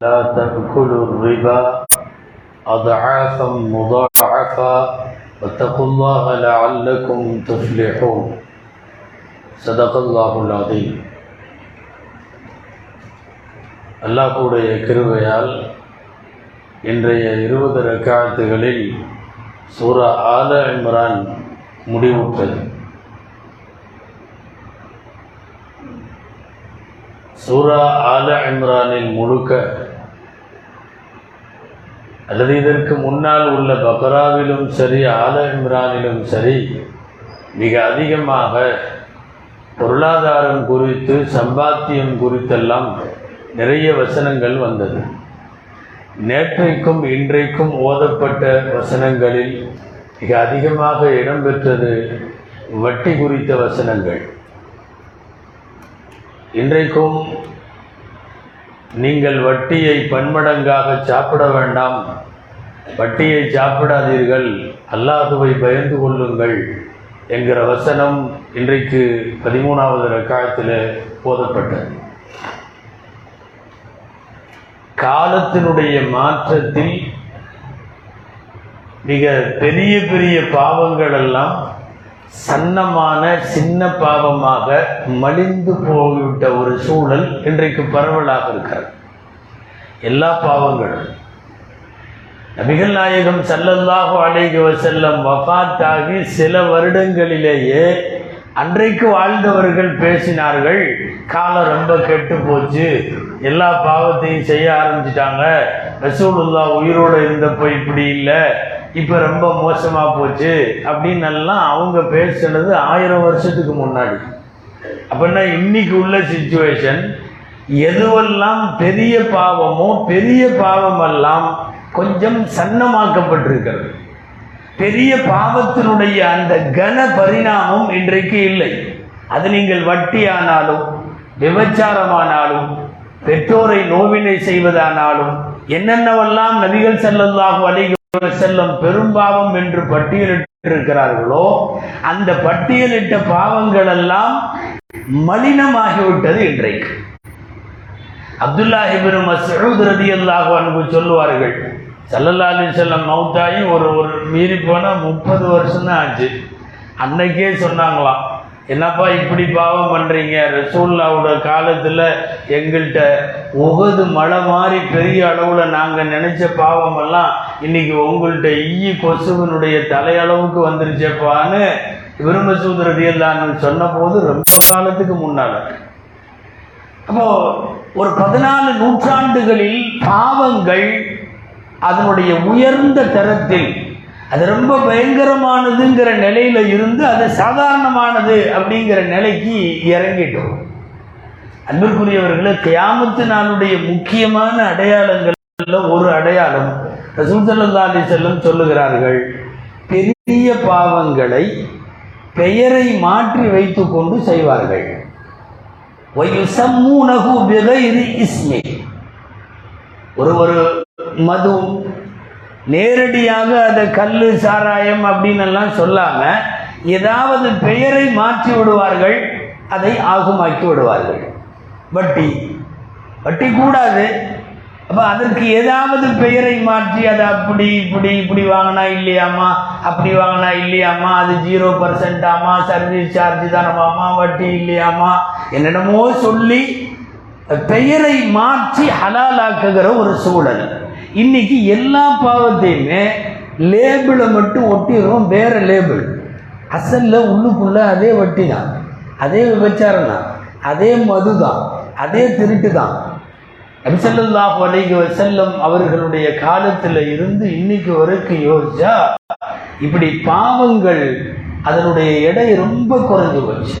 لا تأكلوا الربا أضعافا مضاعفا واتقوا الله لعلكم تفلحون صدق الله العظيم அல்லாஹுடைய கிருபையால் இன்றைய இருபது ரக்காத்துகளில் சூரா ஆல இம்ரான் முடிவுற்றது சூரா ஆல இம்ரானில் முழுக்க அல்லது இதற்கு முன்னால் உள்ள பக்ராவிலும் சரி ஆல இம்ரானிலும் சரி மிக அதிகமாக பொருளாதாரம் குறித்து சம்பாத்தியம் குறித்தெல்லாம் நிறைய வசனங்கள் வந்தது. நேற்றைக்கும் இன்றைக்கும் ஓதப்பட்ட வசனங்களில் மிக அதிகமாக இடம்பெற்றது வட்டி குறித்த வசனங்கள். இன்றைக்கும் நீங்கள் வட்டியை பன்மடங்காக சாப்பிட வேண்டாம். வட்டியை சாப்பிடாதீர்கள். அல்லாஹுவை பயந்து கொள்ளுங்கள் என்கிற வசனம் இன்றைக்கு பதிமூணாவது ரக்காயத்தில் போதப்பட்டது. காலத்தினுடைய மாற்றத்தில் மிக பெரிய பெரிய பாவங்கள் எல்லாம் சன்னமான சின்ன பாவமாக மலிந்து போய்விட்ட ஒரு சூழல் இன்றைக்கு பரவலாக இருக்கிறது. எல்லா பாவங்களும். நபிகள் நாயகம் சல்லல்லாஹு அலைஹி வஸல்லம் வஃத்தாகி சில வருடங்களிலேயே அன்றைக்கு வாழ்ந்தவர்கள் பேசினார்கள் காலம் ரொம்ப கெட்டு போச்சு எல்லா பாவத்தையும் செய்ய ஆரம்பிச்சிட்டாங்க ரசூலுல்லா உயிரோடு இருந்தப்போ இப்படி இல்லை இப்போ ரொம்ப மோசமாக போச்சு அப்படின்னு எல்லாம் அவங்க பேசுனது ஆயிரம் வருஷத்துக்கு முன்னாடி. அப்படின்னா இன்னைக்கு உள்ள சுச்சுவேஷன் எதுவெல்லாம் பெரிய பாவமோ பெரிய பாவமெல்லாம் கொஞ்சம் சன்னமாக்கப்பட்டிருக்கிறது. பெரிய பாவத்தினுடைய அந்த கன பரிணாமம் இன்றைக்கு இல்லை. அது நீங்கள் வட்டியானாலும் விபச்சாரமானாலும் பெற்றோரை நோவினை செய்வதானாலும் என்னென்னவெல்லாம் நபிகள் செல்லல்லாகும் அலைஹி செல்லும் பெரும்பாவம் என்று பட்டியலிட்டிருக்கிறார்களோ அந்த பட்டியலிட்ட பாவங்கள் எல்லாம் மலினமாகிவிட்டது இன்றைக்கு. அப்துல்லாஹி மசூத் ரதி அல்லாஹு அன்பு சொல்லுவார்கள் சல்லல்லா செல்லம் மவுத்தாயி ஒரு ஒரு மீறி போனால் முப்பது வருஷம் தான் ஆச்சு. அன்னைக்கே சொன்னாங்களாம் என்னப்பா இப்படி பாவம் பண்ணுறீங்க ரசூல்லாவோட காலத்தில் எங்கள்கிட்ட உகது மழை மாதிரி பெரிய அளவில் நாங்கள் நினச்ச பாவமெல்லாம் இன்னைக்கு உங்கள்கிட்ட ஈ கொசுவனுடைய தலையளவுக்கு வந்துருச்சப்பான்னு விரும்ப சூதரதியல்லான்னு சொன்னபோது ரொம்ப காலத்துக்கு முன்னால். அப்போ ஒரு பதினாலு நூற்றாண்டுகளில் பாவங்கள் அதனுடைய உயர்ந்த தரத்தில் அது ரொம்ப பயங்கரமானதுங்கிற நிலையில இருந்து அது சாதாரணமானது அப்படிங்கிற நிலைக்கு இறங்கிட்டோம். அன்பிற்குரியவர்களை கியாமத்து நாளுடைய முக்கியமான அடையாளங்கள்ல ஒரு அடையாளம். ரசூசல்லா செல்லும் சொல்லுகிறார்கள் பெரிய பாவங்களை பெயரை மாற்றி வைத்து கொண்டு செய்வார்கள். வயுசம்மூனகு பிகைரி இஸ்மி. ஒரு ஒரு மது நேரடியாக அதை கல் சாராயம் அப்படின்னு எல்லாம் சொல்லாம ஏதாவது பெயரை மாற்றி விடுவார்கள் அதை ஆகுமாக்கி விடுவார்கள். வட்டி. வட்டி கூடாது. அப்போ அதற்கு ஏதாவது பெயரை மாற்றி அதை அப்படி இப்படி இப்படி வாங்கினா இல்லையாமா அப்படி வாங்கினா இல்லையாமா அது ஜீரோ பர்சன்டாமா சர்வீஸ் சார்ஜ் தானமாமா வட்டி இல்லையாமா என்னென்னமோ சொல்லி பெயரை மாற்றி ஹலாலாக்குகிற ஒரு சூழல். இன்னைக்கு எல்லா பாவத்தையுமே லேபிளை மட்டும் ஒட்டிடுறோம் வேற லேபிள் அசல்ல உள்ளுக்குள்ள அதே வட்டி தான் அதே விபச்சாரம் தான் அதே மது தான் அதே திருட்டு தான் நபிசல்லாஹ் அலைஹி வஸல்லம் அவர்களுடைய காலத்தில் இருந்து இன்னைக்கு வரைக்கும் யோசிச்சா இப்படி பாவங்கள் அதனுடைய எடை ரொம்ப குறைஞ்சு போச்சு.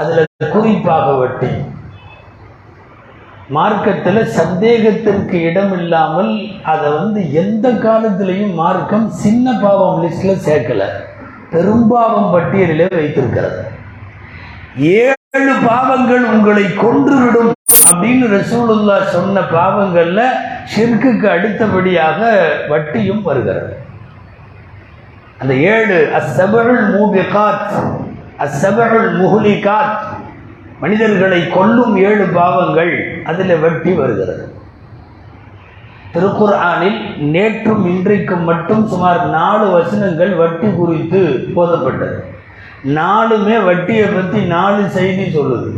அதுல குறிப்பாக வட்டி மார்க்கத்தில் சந்தேகத்திற்கு இடம் இல்லாமல் அதை வந்து எந்த காலத்திலையும் மார்க்கம் சின்ன பாவம் லிஸ்ட்ல சேர்க்கல. பெரும்பாவம் பட்டியலிலே வைத்திருக்கிறது. ஏ ஏழு பாவங்கள் உங்களை கொன்றுவிடும் அப்படின்னு ரசூலுல்லா சொன்ன பாவங்கள்ல ஷிர்குக்கு அடுத்தபடியாக வட்டியும் வருகிறது. அந்த ஏழு அசபருள் மூபிகாத் அசபருள் முஹ்லிகாத் மனிதர்களை கொல்லும் ஏழு பாவங்கள் அதில் வட்டி வருகிறது. திருக்குர் ஆனில் நேற்றும் இன்றைக்கும் மட்டும் சுமார் நாலு வசனங்கள் வட்டி குறித்து போதப்பட்டது. நாலுமே வட்டியை பற்றி நாலு செய்தி சொல்லுது.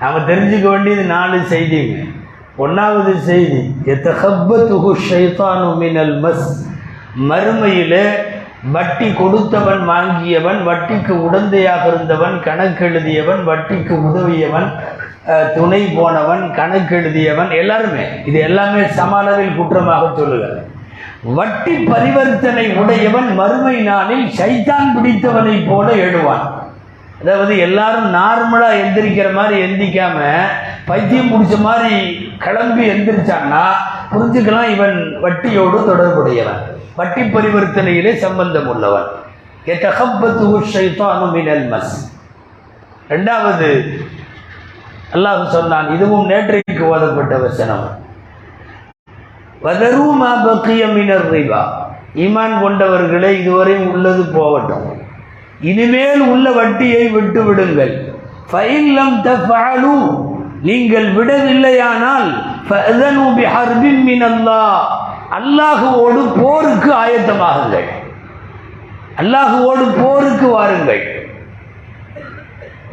நாம் தெரிஞ்சுக்க வேண்டியது நாலு செய்திங்க. ஒன்றாவது செய்தி எத்தகப்பத்துகு ஷைத்தானு மினல் மஸ். மறுமையில் வட்டி கொடுத்தவன் வாங்கியவன் வட்டிக்கு உடந்தையாக இருந்தவன் கணக்கெழுதியவன் வட்டிக்கு உதவியவன் துணை போனவன் கணக்கெழுதியவன் எல்லாருமே. இது எல்லாமே சமாளவில் குற்றமாக சொல்லுகிறார் வட்டி பரிவர்த்தனை உடையவன் மறுமை நாளில் சைத்தான் பிடித்தவனைப் போல எழுவான். அதாவது எல்லாரும் நார்மலா எந்திரிக்கிற மாதிரி எந்திரிக்காம பைத்தியம் பிடிச்ச மாதிரி கிளம்பி எந்திரிச்சான்னா புரிஞ்சுக்கலாம் இவன் வட்டியோடு தொடர்புடையவன். வட்டி பரிவர்த்தனையிலே சம்பந்தம் உள்ளவன். மஸ். ரெண்டாவது அல்லாஹ் சொன்னான் இதுவும் நேற்றைக்கு ஓதப்பட்ட வசனம். வதரூமா பக்கிய ரிவா ஈமான் கொண்டவர்களே இதுவரை உள்ளது போகட்டும். இனிமேல் உள்ள வட்டியை விட்டு விடுங்கள். ஃபைல்லம் தஃபாலு நீங்கள் விடவில்லையானால் ஃபஅதனு பிஹர்பின் மினல்லாஹ். அல்லாஹுவோடு போருக்கு ஆயத்தமாகுங்கள். அல்லாஹுவோடு போருக்கு வாருங்கள்.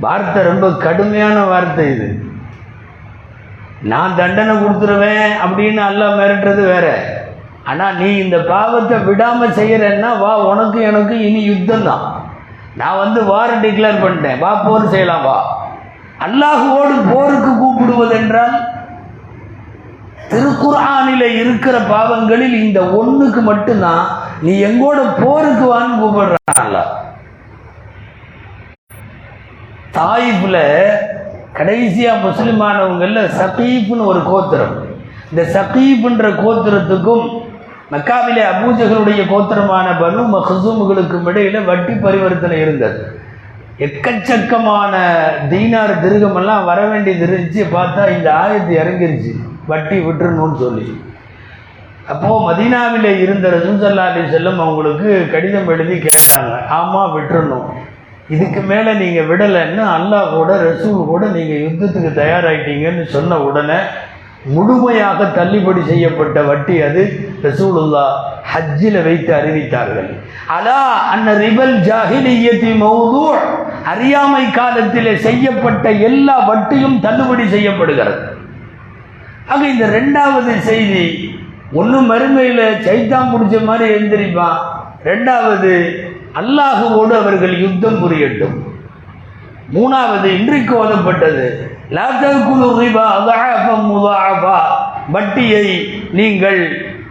வார்த்தை ரொம்ப கடுமையான வார்த்தை இது. நான் தண்டனை கொடுத்துருவேன் அப்படின்னு அல்லாஹ் மிரட்டுறது வேற. ஆனால் நீ இந்த பாவத்தை விடாமல் செய்கிறன்னா வா உனக்கும் எனக்கு இனி யுத்தம் தான். நான் வந்து வார டிக்ளேர் பண்ணிட்டேன். வா போர் செய்யலாம் வா. அல்லாஹுவோடு போருக்கு கூப்பிடுவதென்றால் திருக்குறானில் இருக்கிற பாவங்களில் இந்த ஒன்றுக்கு மட்டும்தான் நீ எங்கோட போருக்கு வான்னு கூப்பிடுறான் அல்லாஹ். கடைசியாக கடைசியா சகீப்னு ஒரு கோத்திரம். இந்த சகீப்ன்ற கோத்திரத்துக்கும் மக்காவிலே அபூஜகளுடைய கோத்திரமான பனு மஹசூம்களுக்கும் இடையில் வட்டி பரிவர்த்தனை இருந்தது. எக்கச்சக்கமான தீனார் திருகமெல்லாம் வர வேண்டியது இருந்துச்சு. பார்த்தா இந்த ஆயத்து இறங்கிருச்சு. வட்டி விட்டுருணும்னு சொல்லி. அப்போது மதீனாவில் இருந்த ரசூசல்லா அலி செல்லம் அவங்களுக்கு கடிதம் எழுதி கேட்டாங்க. ஆமாம் விட்டுறணும். இதுக்கு மேலே நீங்கள் விடலைன்னு அல்லாஹ் கூட ரசூல் கூட நீங்கள் யுத்தத்துக்கு தயாராயிட்டீங்கன்னு சொன்ன உடனே முழுமையாக தள்ளுபடி செய்யப்பட்ட வட்டி அது ரசூலுல்லா ஹஜ்ஜில் வைத்து அறிவித்தார்கள். அலா அன்ன ரிபல் ஜாகிலியத்தி மௌது அறியாமை காலத்தில் செய்யப்பட்ட எல்லா வட்டியும் தள்ளுபடி செய்யப்படுகிறது. ஆக இந்த ரெண்டாவது செய்தி ஒன்று மறுமையில் சைத்தான் பிடிச்ச மாதிரி எழுந்திரிப்பான். ரெண்டாவது அல்லாஹுவோடு அவர்கள் யுத்தம் புரியட்டும். மூணாவது இன்றைக்கு ஓதப்பட்டது வட்டியை நீங்கள்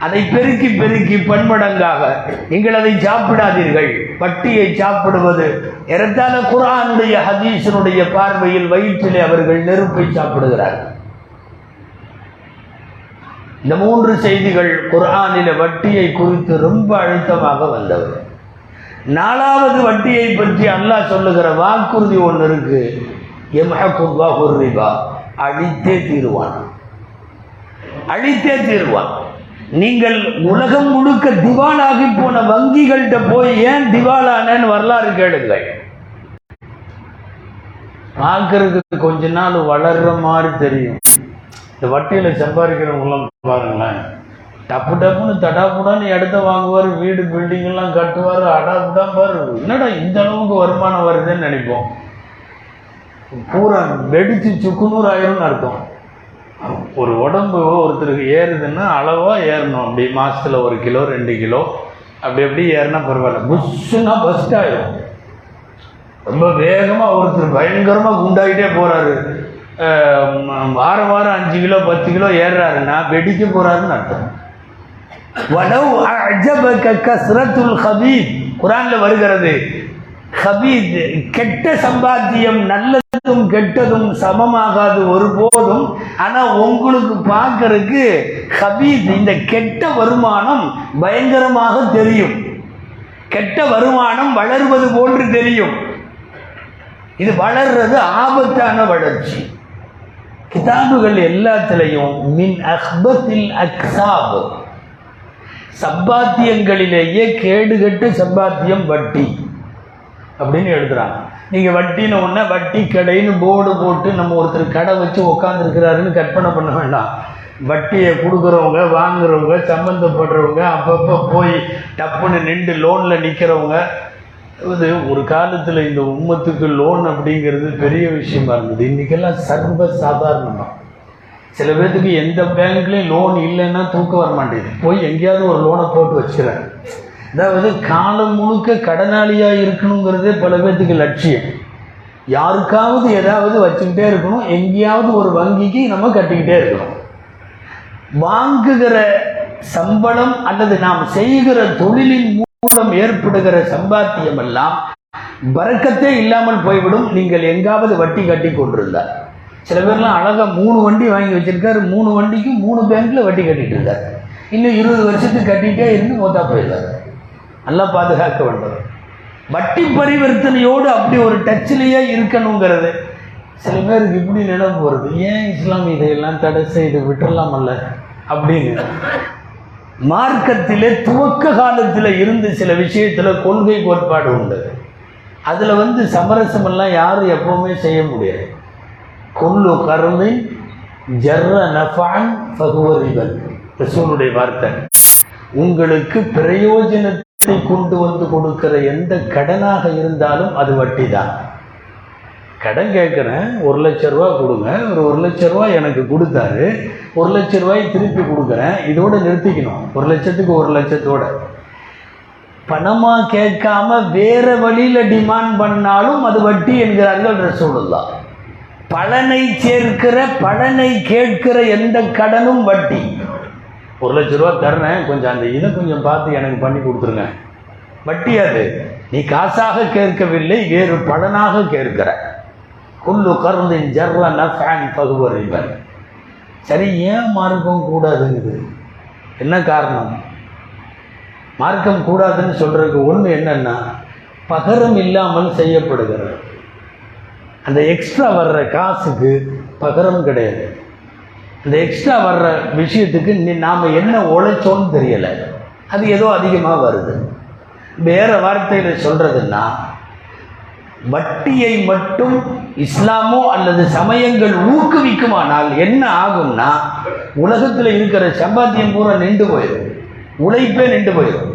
அதை பெருக்கி பெருக்கி பன்மடங்காக நீங்கள் அதை சாப்பிடாதீர்கள். வட்டியை சாப்பிடுவது ஏறத்தாழ குர்ஆனுடைய ஹதீஷனுடைய பார்வையில் வயிற்றிலே அவர்கள் நெருப்பை சாப்பிடுகிறார்கள். இந்த மூன்று செய்திகள் குரானில வட்டியை குறித்து ரொம்ப அழுத்தமாக வந்தவர் நாலாவது வட்டியை பற்றி அல்லாஹ் சொல்லுகிற வாக்குறுதி ஒன்று இருக்கு. எம்ஹக்குவா ரிபா. அழித்தே தீருவான். அழித்தே தீருவான். நீங்கள் உலகம் முழுக்க திவாலாகி போன வங்கிகள்கிட்ட போய் ஏன் திவாலானன்னு வரலாறு கேளுங்கள். பார்க்கறதுக்கு கொஞ்ச நாள் வளர்ற மாதிரி தெரியும். இந்த வட்டியில் சம்பாதிக்கிறவங்களாம் பாருங்களேன். டப்பு டப்புன்னு தடாப்புடான்னு இடத்த வாங்குவார் வீடு பில்டிங் எல்லாம் கட்டுவார் அடாப்புடா பாரு. என்னடா இந்த அளவுக்கு வருமானம் வருதுன்னு நினைப்போம். பூரா வெடிச்சு சுக்குநூறு ஆயிரும்னு அர்த்தம். ஒரு உடம்பு ஒருத்தருக்கு ஏறுதுன்னா அளவாக ஏறணும். அப்படி மாதத்தில் ஒரு கிலோ ரெண்டு கிலோ. அப்படி அப்படி ஏறினா பரவாயில்ல. புஷ்ஷுன்னா பஸ்ட் ஆயிரும். ரொம்ப வேகமாக ஒருத்தர் பயங்கரமாக குண்டாகிட்டே போகிறாரு வாரம் வாரம் அஞ்சு கிலோ பத்து கிலோ ஏறுறாருன்னா வெடிக்க போகிறாருன்னு அர்த்தம். வடவு அஜபக கஸ்ரத்துல் ஹபீத். குரான்ல வருகிறது. ஹபீத் கெட்ட சம்பாத்தியம் நல்லதும் கெட்டதும் சமமாகாது ஒருபோதும். ஆனால் உங்களுக்கு பார்க்கறதுக்கு ஹபீத் இந்த கெட்ட வருமானம் பயங்கரமாக தெரியும். கெட்ட வருமானம் வளர்வது போன்று தெரியும். இது வளர்றது ஆபத்தான வளர்ச்சி. கிதாபுகள் எல்லாத்திலையும் மின் அஹ்பத்தில் அக்ஸாப் சம்பாத்தியங்களிலேயே கேடுகட்டு சம்பாத்தியம் வட்டி அப்படின்னு எழுதுறாங்க. நீங்கள் வட்டின உடனே வட்டி கடைன்னு போர்டு போட்டு நம்ம ஒருத்தர் கடை வச்சு உட்காந்துருக்கிறாருன்னு கற்பனை பண்ண வேண்டாம். வட்டியை கொடுக்குறவங்க வாங்குறவங்க சம்மந்தப்படுறவங்க அப்பப்போ போய் டப்புன்னு நின்று லோனில் நிற்கிறவங்க இது ஒரு காலத்தில் இந்த உம்மத்துக்கு லோன் அப்படிங்கிறது பெரிய விஷயமா இருந்தது. இன்றைக்கெல்லாம் சர்வ சாதாரணமாக சில பேர்த்துக்கு எந்த பேங்க்லேயும் லோன் இல்லைன்னா தூக்கம் வர மாட்டேங்குது. போய் எங்கேயாவது ஒரு லோனை போட்டு வச்சுக்கிறாங்க அதாவது காலம் முழுக்க கடனாளியாக இருக்கணுங்கிறதே பல பேர்த்துக்கு லட்சியம். யாருக்காவது ஏதாவது வச்சுக்கிட்டே இருக்கணும். எங்கேயாவது ஒரு வங்கிக்கு நம்ம கட்டிக்கிட்டே இருக்கணும். வாங்குகிற சம்பளம் அல்லது நாம் செய்கிற தொழிலின் மூலம் ஏற்படுகிற சம்பாத்தியம் எல்லாம் பறக்கத்தே இல்லாமல் போய்விடும். நீங்கள் எங்காவது வட்டி கட்டி கொண்டிருந்தார் சில பேர்லாம் அழகாக மூணு வண்டி வாங்கி வச்சுருக்காரு. மூணு வண்டிக்கும் மூணு பேங்க்கில் வட்டி கட்டிட்டு இருக்காரு. இன்னும் இருபது வருஷத்துக்கு கட்டிகிட்டே இருந்து மொத்தா போயிடுறாரு. நல்லா பாதுகாக்க வேண்டும். வட்டி பரிவர்த்தனையோடு அப்படி ஒரு டச்சிலேயே இருக்கணுங்கிறது சில பேருக்கு இப்படி நிலம் போகிறது ஏன் இஸ்லாம் இதையெல்லாம் தடை செய்து விட்டுடலாமல்ல அப்படின்னு. மார்க்கத்திலே துவக்க காலத்தில் இருந்து சில விஷயத்தில் கொள்கை கோட்பாடு உண்டு. அதில் வந்து சமரசமெல்லாம் யாரும் எப்பவுமே செய்ய முடியாது. கொல்லு கருமின் ஜர்ர நஃபான் ஃபகுவரிபன் ரசூலுடைய வார்த்தை. உங்களுக்கு பிரயோஜனத்தை கொண்டு வந்து கொடுக்கிற எந்த கடனாக இருந்தாலும் அது வட்டி தான் கடன் கேட்குறேன் ஒரு லட்ச ரூபா கொடுங்க ஒரு ஒரு லட்ச ரூபா எனக்கு கொடுத்தாரு ஒரு லட்ச ரூபாய் திருப்பி கொடுக்குறேன் இதோட நிறுத்திக்கணும். ஒரு லட்சத்துக்கு ஒரு லட்சத்தோட. பணமாக கேட்காம வேற வழியில் டிமாண்ட் பண்ணாலும் அது வட்டி என்கிறார்கள் ரசூலுல்லா பலனை சேர்க்கிற பலனை கேட்கிற எந்த கடனும் வட்டி. ஒரு லட்ச ரூபா தர்றேன் கொஞ்சம் அந்த இதை கொஞ்சம் பார்த்து எனக்கு பண்ணி கொடுத்துருங்க. வட்டி அது. நீ காசாக கேட்கவில்லை வேறு பலனாக கேட்கிற. குல்லு கருந்தின் ஜர்ர பகுவர் இவர் சரி ஏன் மார்க்கம் கூடாதுங்குது? என்ன காரணம்? மார்க்கம் கூடாதுன்னு சொல்கிறதுக்கு ஒன்று என்னென்னா பகரம் இல்லாமல் செய்யப்படுகிறது. அந்த எக்ஸ்ட்ரா வர்ற காசுக்கு பகரம் கிடையாது. அந்த எக்ஸ்ட்ரா வர்ற விஷயத்துக்கு நாம் என்ன உழைச்சோன்னு தெரியலை. அது ஏதோ அதிகமாக வருது. வேறு வார்த்தையில் சொல்கிறதுன்னா வட்டியை மட்டும் இஸ்லாமோ அல்லது சமயங்கள் ஊக்குவிக்குமானால் என்ன ஆகும்னா உலகத்தில் இருக்கிற சம்பாத்தியம் பூரா நின்று போயிடும் உழைப்பே நின்று போயிடும்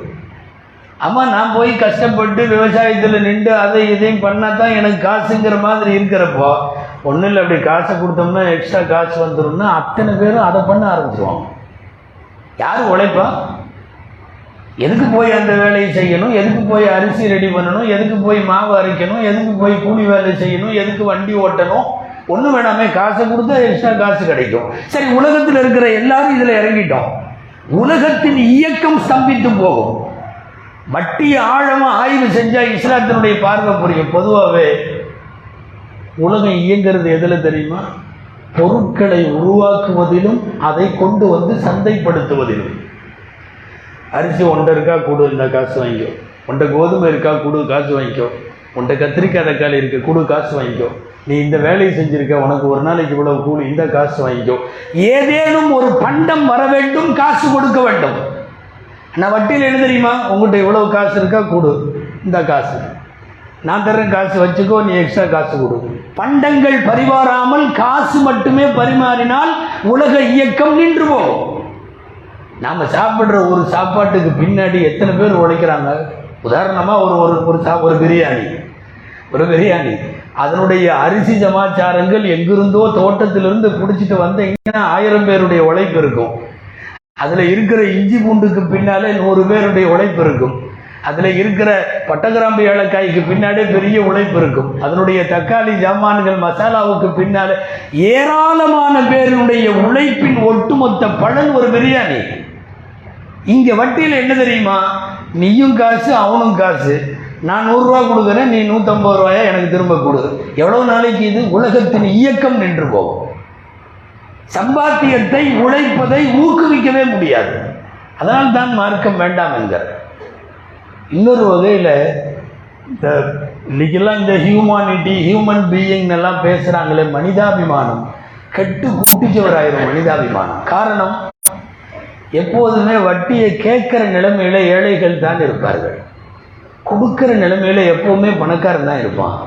அம்மா நான் போய் கஷ்டப்பட்டு விவசாயத்தில் நின்று அதை இதையும் பண்ணால் தான் எனக்கு காசுங்கிற மாதிரி இருக்கிறப்போ ஒன்றும் இல்லை அப்படி காசை கொடுத்தோம்னா எக்ஸ்ட்ரா காசு வந்துடும்னா அத்தனை பேரும் அதை பண்ண ஆரம்பிச்சுவாங்க யார் உழைப்பா? எதுக்கு போய் அந்த வேலையை செய்யணும்? எதுக்கு போய் அரிசி ரெடி பண்ணணும்? எதுக்கு போய் மாவு அரைக்கணும்? எதுக்கு போய் கூலி வேலை செய்யணும்? எதுக்கு வண்டி ஓட்டணும்? ஒன்றும் வேணாமே காசை கொடுத்தா எக்ஸ்ட்ரா காசு கிடைக்கும். சரி உலகத்தில் இருக்கிற எல்லாரும் இதில் இறங்கிட்டோம். உலகத்தின் இயக்கம் ஸ்தம்பித்து போகும். வட்டி ஆழமாக ஆய்வு செஞ்சால் இஸ்லாத்தினுடைய பார்வை புரியும். பொதுவாகவே உலகம் இயங்கிறது எதில் தெரியுமா? பொருட்களை உருவாக்குவதிலும் அதை கொண்டு வந்து சந்தைப்படுத்துவதிலும். அரிசி ஒன்றை இருக்கா கொடு இந்த காசு வாங்கிக்கோ. ஒன்றை கோதுமை இருக்கா கொடு காசு வாங்கிக்கோ. ஒன்றை கத்திரிக்காய் தக்காளி இருக்குது கொடு காசு வாங்கிக்கோ. நீ இந்த வேலையை செஞ்சிருக்க உனக்கு ஒரு நாளைக்கு இவ்வளவு கூலி இந்த காசு வாங்கிக்கோ. ஏதேனும் ஒரு பண்டம் வர வேண்டும் காசு கொடுக்க வேண்டும். நான் வட்டியில் என்ன தெரியுமா? உங்கள்கிட்ட எவ்வளோ காசு இருக்கா? கொடு. இந்த காசு. நான் தர்றேன் காசு வச்சுக்கோ நீ எக்ஸ்ட்ரா காசு கொடு. பண்டங்கள் பரிமாறாமல் காசு மட்டுமே பரிமாறினால் உலக இயக்கம் நின்று போகும் நாம் சாப்பிட்ற ஒரு சாப்பாட்டுக்கு பின்னாடி எத்தனை பேர் உழைக்கிறாங்க? உதாரணமாக ஒரு ஒரு ஒரு சா ஒரு பிரியாணி. ஒரு பிரியாணி. அதனுடைய அரிசி சமாச்சாரங்கள் எங்கிருந்தோ தோட்டத்திலிருந்து பிடிச்சிட்டு வந்தீங்கன்னா ஆயிரம் பேருடைய உழைப்பு இருக்கும். அதில் இருக்கிற இஞ்சி பூண்டுக்கு பின்னாலே நூறு பேருடைய உழைப்பு இருக்கும். அதில் இருக்கிற பட்டகிராம்பு ஏலக்காய்க்கு பின்னாலே பெரிய உழைப்பு இருக்கும். அதனுடைய தக்காளி ஜாமான்கள் மசாலாவுக்கு பின்னாலே ஏராளமான பேருடைய உழைப்பின் ஒட்டுமொத்த பலன் ஒரு பிரியாணி. இங்கே வட்டியில் என்ன தெரியுமா? நீயும் காசு அவனும் காசு. நான் நூறுரூவா கொடுக்குறேன் நீ நூற்றம்பது ரூபாயா எனக்கு திரும்ப கொடு. எவ்வளோ நாளைக்கு இது? உலகத்தின் இயக்கம் நின்று போகும். சம்பாத்தியத்தை உழைப்பதை ஊக்குவிக்கவே முடியாது. அதனால் தான் மார்க்கம் வேண்டாம் என்கிறார். இன்னொரு வகையில் இந்த இன்னைக்கெல்லாம் இந்த ஹியூமானிட்டி ஹியூமன் பீயிங் எல்லாம் பேசுகிறாங்களே மனிதாபிமானம். கெட்டு கூட்டிச்சவராயிரும் மனிதாபிமானம். காரணம் எப்போதுமே வட்டியை கேட்குற நிலைமையில் ஏழைகள் தான் இருப்பார்கள். கொடுக்குற நிலைமையில் எப்போவுமே பணக்காரன் தான் இருப்பான்.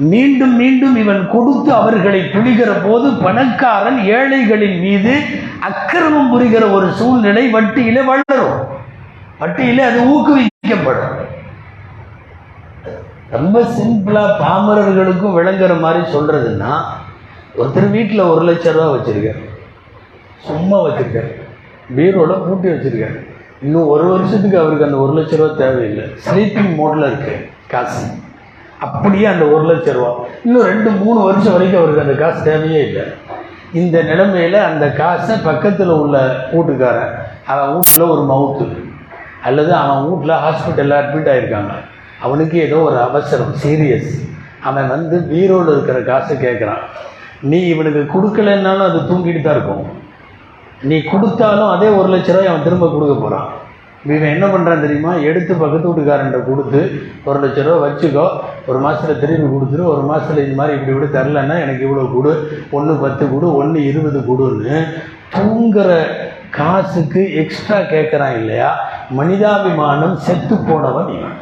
மீண்டும் மீண்டும் இவன் கொடுத்து அவர்களை பிழிகிற போது பணக்காரன் ஏழைகளின் மீது அக்கிரமம் புரிகிற ஒரு சூழ்நிலை வட்டியில வளரும். வட்டியில அது ஊக்குவிக்கப்படும். ரொம்ப சிம்பிளா பாமரர்களுக்கும் விளங்குற மாதிரி சொல்றதுன்னா ஒருத்தர் வீட்டில் ஒரு லட்ச ரூபா வச்சிருக்காரு. சும்மா வச்சிருக்காரு. பீரோட பூட்டி வச்சிருக்காரு. இன்னும் ஒரு வருஷத்துக்கு அவருக்கு அந்த ஒரு லட்ச ரூபா தேவையில்லை. ஸ்லீப்பிங் மோட்ல இருக்கு. காசு. அப்படியே அந்த ஒரு லட்சம் ரூபா. இன்னும் ரெண்டு மூணு வருஷம் வரைக்கும் அவருக்கு அந்த காசு தேவையே இல்லை. இந்த நிலைமையில் அந்த காசை பக்கத்தில் உள்ள வீட்டுக்காரன் அவன் வீட்டில் ஒரு மவுத்து அல்லது அவன் வீட்டில் ஹாஸ்பிட்டலில் அட்மிட் ஆகியிருக்காங்க அவனுக்கு ஏதோ ஒரு அவசரம் சீரியஸ் அவன் வந்து பீரோவில் இருக்கிற காசை கேட்குறான் நீ இவனுக்கு கொடுக்கலன்னாலும் அது தூங்கிட்டு தான் இருக்கும். நீ கொடுத்தாலும் அதே ஒரு லட்ச ரூபாய் அவன் திரும்ப கொடுக்க போகிறான் இவன் என்ன பண்ணுறான் தெரியுமா? எடுத்து பக்கத்து வீட்டுக்காரன்ட்ட கொடுத்து ஒரு லட்ச ரூபா வச்சுக்கோ. ஒரு மாதத்துல திரும்பி கொடுத்துரு ஒரு மாதத்துல இது மாதிரி இப்படி இப்படி தரலன்னா எனக்கு இவ்வளோ கொடு ஒன்று பத்து கொடு ஒன்று இருபது கொடுன்னு தூங்குற காசுக்கு எக்ஸ்ட்ரா கேட்குறான் இல்லையா? மனிதாபிமானம் செத்து போனவன் இவன்.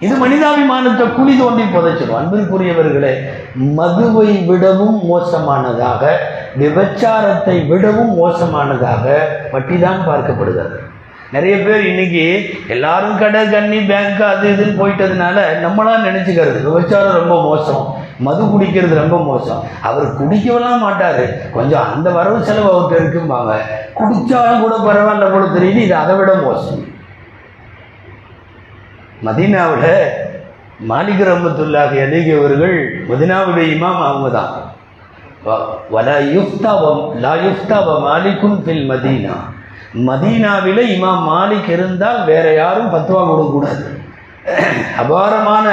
இது மனிதாபிமானத்தை குழி தோண்டி புதைச்சிடும். அன்பிற்குரியவர்களே மதுவை விடவும் மோசமானதாக விபச்சாரத்தை விடவும் மோசமானதாக பட்டிதான் பார்க்கப்படுகிறது. நிறைய பேர் இன்னைக்கு எல்லாரும் கடை கண்ணி பேங்க் அது இதுன்னு போயிட்டதுனால நம்மளா நினைச்சுக்கிறது விபச்சாரம் ரொம்ப மோசம். மது குடிக்கிறது ரொம்ப மோசம். அவர் குடிக்கவெல்லாம் மாட்டார். கொஞ்சம் அந்த வரவு செலவு அவர்கிட்ட இருக்கும்பாங்க. குடித்தாலும் கூட பரவாயில்ல போல தெரியுது. இது அதை விட மோசம். மதீனாவில் மாலிக் ரஹமத்துல்லாஹி அலிகி அவர்கள் மதினாவுடைய இமாம் அவங்க தான். வலா யுஃப்தாவம் லா யுஃப்தாவ மாலிக்கும் ஃபில் மதீனா. மதீனாவில் இமாம் மாலிக் இருந்தால் வேற யாரும் பத்துவா கொடுக்கக்கூடாது அபாரமான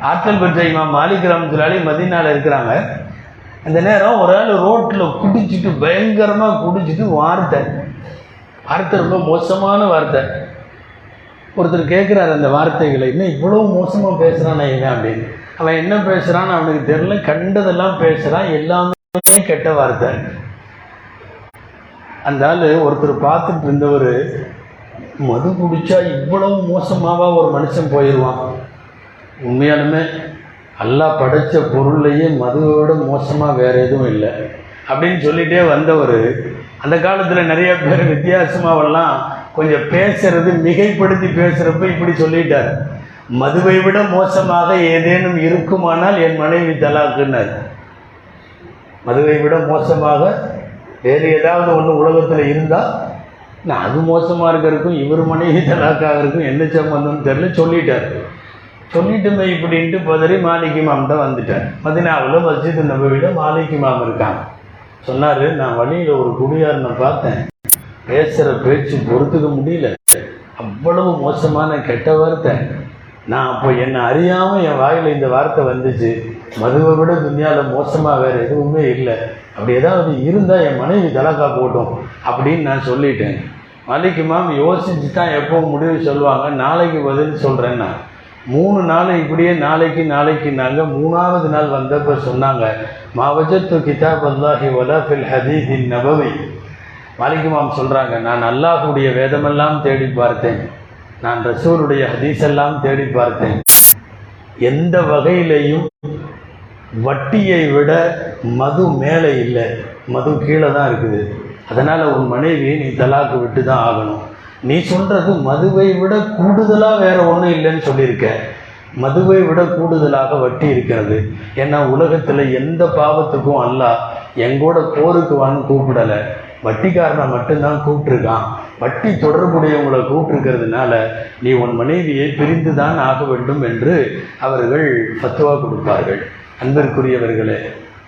ஆற்றல் பெற்ற இமாம் மாலிக் ரஹமத்துல்லாலி மதீனாவில் இருக்கிறாங்க. அந்த நேரம் ஒரு ஆள் ரோட்டில் குடிச்சிட்டு பயங்கரமாக குடிச்சிட்டு வார்த்தை. வார்த்தை ரொம்ப மோசமான வார்த்தை. ஒருத்தர் கேட்குறாரு அந்த வார்த்தைகளை இன்னும் இவ்வளோ மோசமாக பேசுகிறான் இவன்? அப்படின்னு. அவன் என்ன பேசுகிறான்னு அவனுக்கு தெரியல கண்டதெல்லாம் பேசுகிறான் எல்லாமே கெட்ட வார்த்தை. அந்த ஆள் ஒருத்தர் பார்த்துட்டு இருந்தவர் மது குடிச்சா இவ்வளவு மோசமாவா ஒரு மனுஷன் போயிடுவான் உண்மையாலுமே நல்லா படைத்த பொருள்லையே மதுவோட மோசமாக வேறு எதுவும் இல்லை. அப்படின்னு சொல்லிகிட்டே வந்தவர் அந்த காலத்தில் நிறைய பேர் வித்தியாசமாவெல்லாம் கொஞ்சம் பேசுறது மிகைப்படுத்தி பேசுகிறப்ப இப்படி சொல்லிட்டார். மதுவை விட மோசமாக ஏதேனும் இருக்குமானால் என் மனைவி தலாக்குன்னார். மதுவை விட மோசமாக வேறு ஏதாவது ஒன்று உலகத்தில் இருந்தால் நான் அது மோசமாக இருக்கிறதுக்கும் இவர் மனைவி தலாக்காகிறதுக்கும் என்ன சம்பந்தம்னு தெரியல சொல்லிட்டார். சொல்லிட்டுமே இப்படின்ட்டு பதறி மாலிகி இமாம் தான் வந்துட்டார். மதினாவில் மஸ்ஜித் நபவியில் மாலிகி மாம் இருக்காங்க. சொன்னார் நான் வழியில் ஒரு குடியாரனை பார்த்தேன். பேசுகிற பேச்சு பொறுத்துக்க முடியல. அவ்வளவு மோசமான கெட்ட வார்த்தை. நான் அப்போ என்னை அறியாமல் என் வாயில் இந்த வார்த்தை வந்துச்சு. மதுவை விட துன்யாவில் மோசமாக வேறு எதுவுமே இல்லை. அப்படி ஏதாவது இருந்தால் என் மனைவி தலக்கா போட்டோம் அப்படின்னு நான் சொல்லிட்டேன். மலைக்கு மாம் யோசிச்சு தான் எப்போ முடிவு சொல்லுவாங்க நாளைக்கு பதில் சொல்கிறேன் நான். மூணு நாள் இப்படியே நாளைக்கு நாளைக்கு நாங்கள் மூணாவது நாள் வந்தப்ப சொன்னாங்க மாவஜத்து கிதாப் அல்லாஹி வலா ஃபில் ஹதீதின் நபவி. மாலிகுமாம் சொல்கிறாங்க நான் அல்லாஹுடைய வேதமெல்லாம் தேடி பார்த்தேன். நான் ரசூருடைய ஹதீஸெல்லாம் தேடி பார்த்தேன். எந்த வகையிலையும் வட்டியை விட மது மேலே இல்லை. மது கீழே தான் இருக்குது. அதனால் உன் மனைவியை நீ தலாக்கு விட்டு தான் ஆகணும். நீ சொல்கிறது மதுவை விட கூடுதலாக வேறு ஒன்றும் இல்லைன்னு சொல்லியிருக்க. மதுவை விட கூடுதலாக வட்டி இருக்கிறது. ஏன்னா உலகத்தில் எந்த பாவத்துக்கும் அல்ல. எங்கூட போருக்கு வான்னு கூப்பிடலை. வட்டிக்காரனை மட்டும்தான் கூப்பிட்டுருக்கான். வட்டி தொடர்புடையவங்களை கூப்பிட்டுருக்கிறதுனால நீ உன் மனைவியை பிரிந்து தான் ஆக வேண்டும் என்று அவர்கள் பத்துவா கொடுப்பார்கள். அன்பிற்குரியவர்களே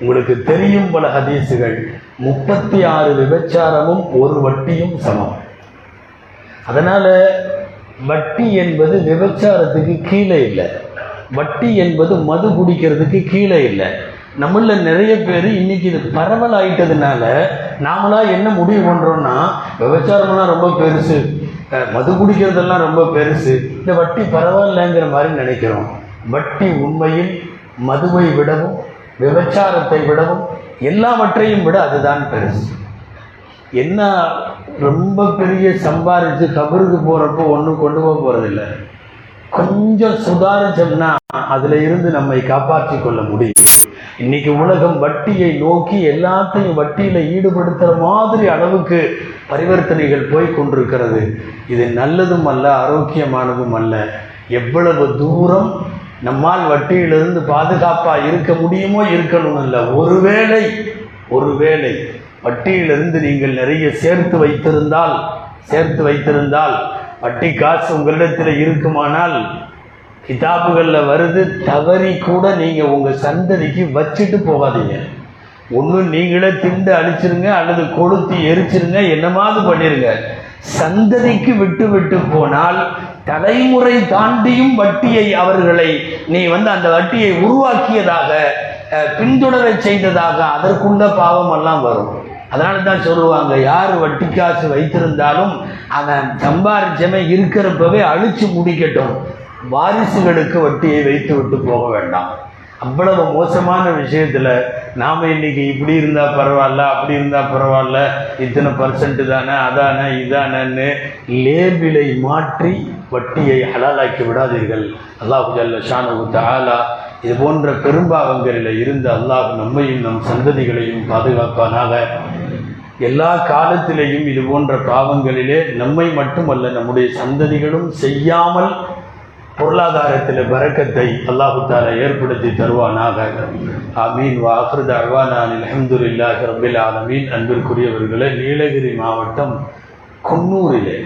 உங்களுக்கு தெரியும் பல ஹதீசுகள். முப்பத்தி ஆறு விபச்சாரமும் ஒரு வட்டியும் சமம். அதனால் வட்டி என்பது விபச்சாரத்துக்கு கீழே இல்லை. வட்டி என்பது மது குடிக்கிறதுக்கு கீழே இல்லை. நம்மள நிறைய பேர் இன்னைக்கு இது பரவல் ஆயிட்டதுனால நாமளா என்ன முடிவு பண்ணுறோம்னா விபச்சாரம்லாம் ரொம்ப பெருசு. மது குடிக்கிறதெல்லாம் ரொம்ப பெருசு. இந்த வட்டி பரவாயில்லைங்கிற மாதிரி நினைக்கிறோம். வட்டி உண்மையில் மதுவை விடவும் விபச்சாரத்தை விடவும் எல்லாவற்றையும் விட அதுதான் பெருசு. என்ன ரொம்ப பெரிய சம்பாரித்து கபருக்கு போகிறப்போ ஒன்றும் கொண்டு போக போகிறதில்ல கொஞ்சம் சுதாரிச்சோம்னா அதில் இருந்து நம்மை காப்பாற்றி கொள்ள முடியும். இன்னைக்கு உலகம் வட்டியை நோக்கி எல்லாத்தையும் வட்டியில் ஈடுபடுத்துகிற மாதிரி அளவுக்கு பரிவர்த்தனைகள் போய் கொண்டிருக்கிறது. இது நல்லதும் அல்ல ஆரோக்கியமானதும் அல்ல. எவ்வளவு தூரம் நம்மால் வட்டியிலிருந்து பாதுகாப்பாக இருக்க முடியுமோ இருக்கணும் இல்லை. ஒருவேளை ஒருவேளை வட்டியிலிருந்து நீங்கள் நிறைய சேர்த்து வைத்திருந்தால் சேர்த்து வைத்திருந்தால் வட்டி காசு உங்களிடத்தில் இருக்குமானால் கிதாபுகளில் வருது தவறி கூட நீங்கள் உங்கள் சந்ததிக்கு வச்சுட்டு போகாதீங்க. ஒன்று நீங்களே திண்டு அழிச்சிருங்க அல்லது கொளுத்தி எரிச்சிருங்க என்னமாவது பண்ணிருங்க. சந்ததிக்கு விட்டு விட்டு போனால் தலைமுறை தாண்டியும் வட்டியை அவர்களை நீ வந்து அந்த வட்டியை உருவாக்கியதாக பின்தொடர பின்தொடரச் செய்ததாக அதற்குள்ள பாவம் எல்லாம் வரும். அதனால தான் சொல்லுவாங்க யார் வட்டி காசு வைத்திருந்தாலும் அவன் சம்பாரிச்சமே இருக்கிறப்பவே அழிச்சு முடிக்கட்டும். வாரிசுகளுக்கு வட்டியை வைத்து விட்டு போக வேண்டாம். அவ்வளவு மோசமான விஷயத்தில் நாம் இன்னைக்கு இப்படி இருந்தால் பரவாயில்ல அப்படி இருந்தால் பரவாயில்ல இத்தனை பர்சன்ட் தானே அதானே இதானன்னு லேபிளை மாற்றி வட்டியை ஹலாலாக்கி விடாதீர்கள். அல்லாஹு ஜல்ல ஷானு தாலா இது போன்ற பெரும்பாவங்களில் இருந்து அல்லாஹ் நம்மையும் நம் சந்ததிகளையும் பாதுகாப்பானாக. எல்லா காலத்திலேயும் இது போன்ற பாவங்களிலே நம்மை மட்டுமல்ல நம்முடைய சந்ததிகளும் செய்யாமல் பொருளாதாரத்தில் பரக்கத்தை அல்லாஹு தாலா ஏற்படுத்தி தருவானாக. ஆமீன். வாஹ்ருத் அழ்வானான் அலமதுல்லாஹி ரபில் ஆலமீன். அன்பிற்குரியவர்களே நீலகிரி மாவட்டம் குன்னூரிலே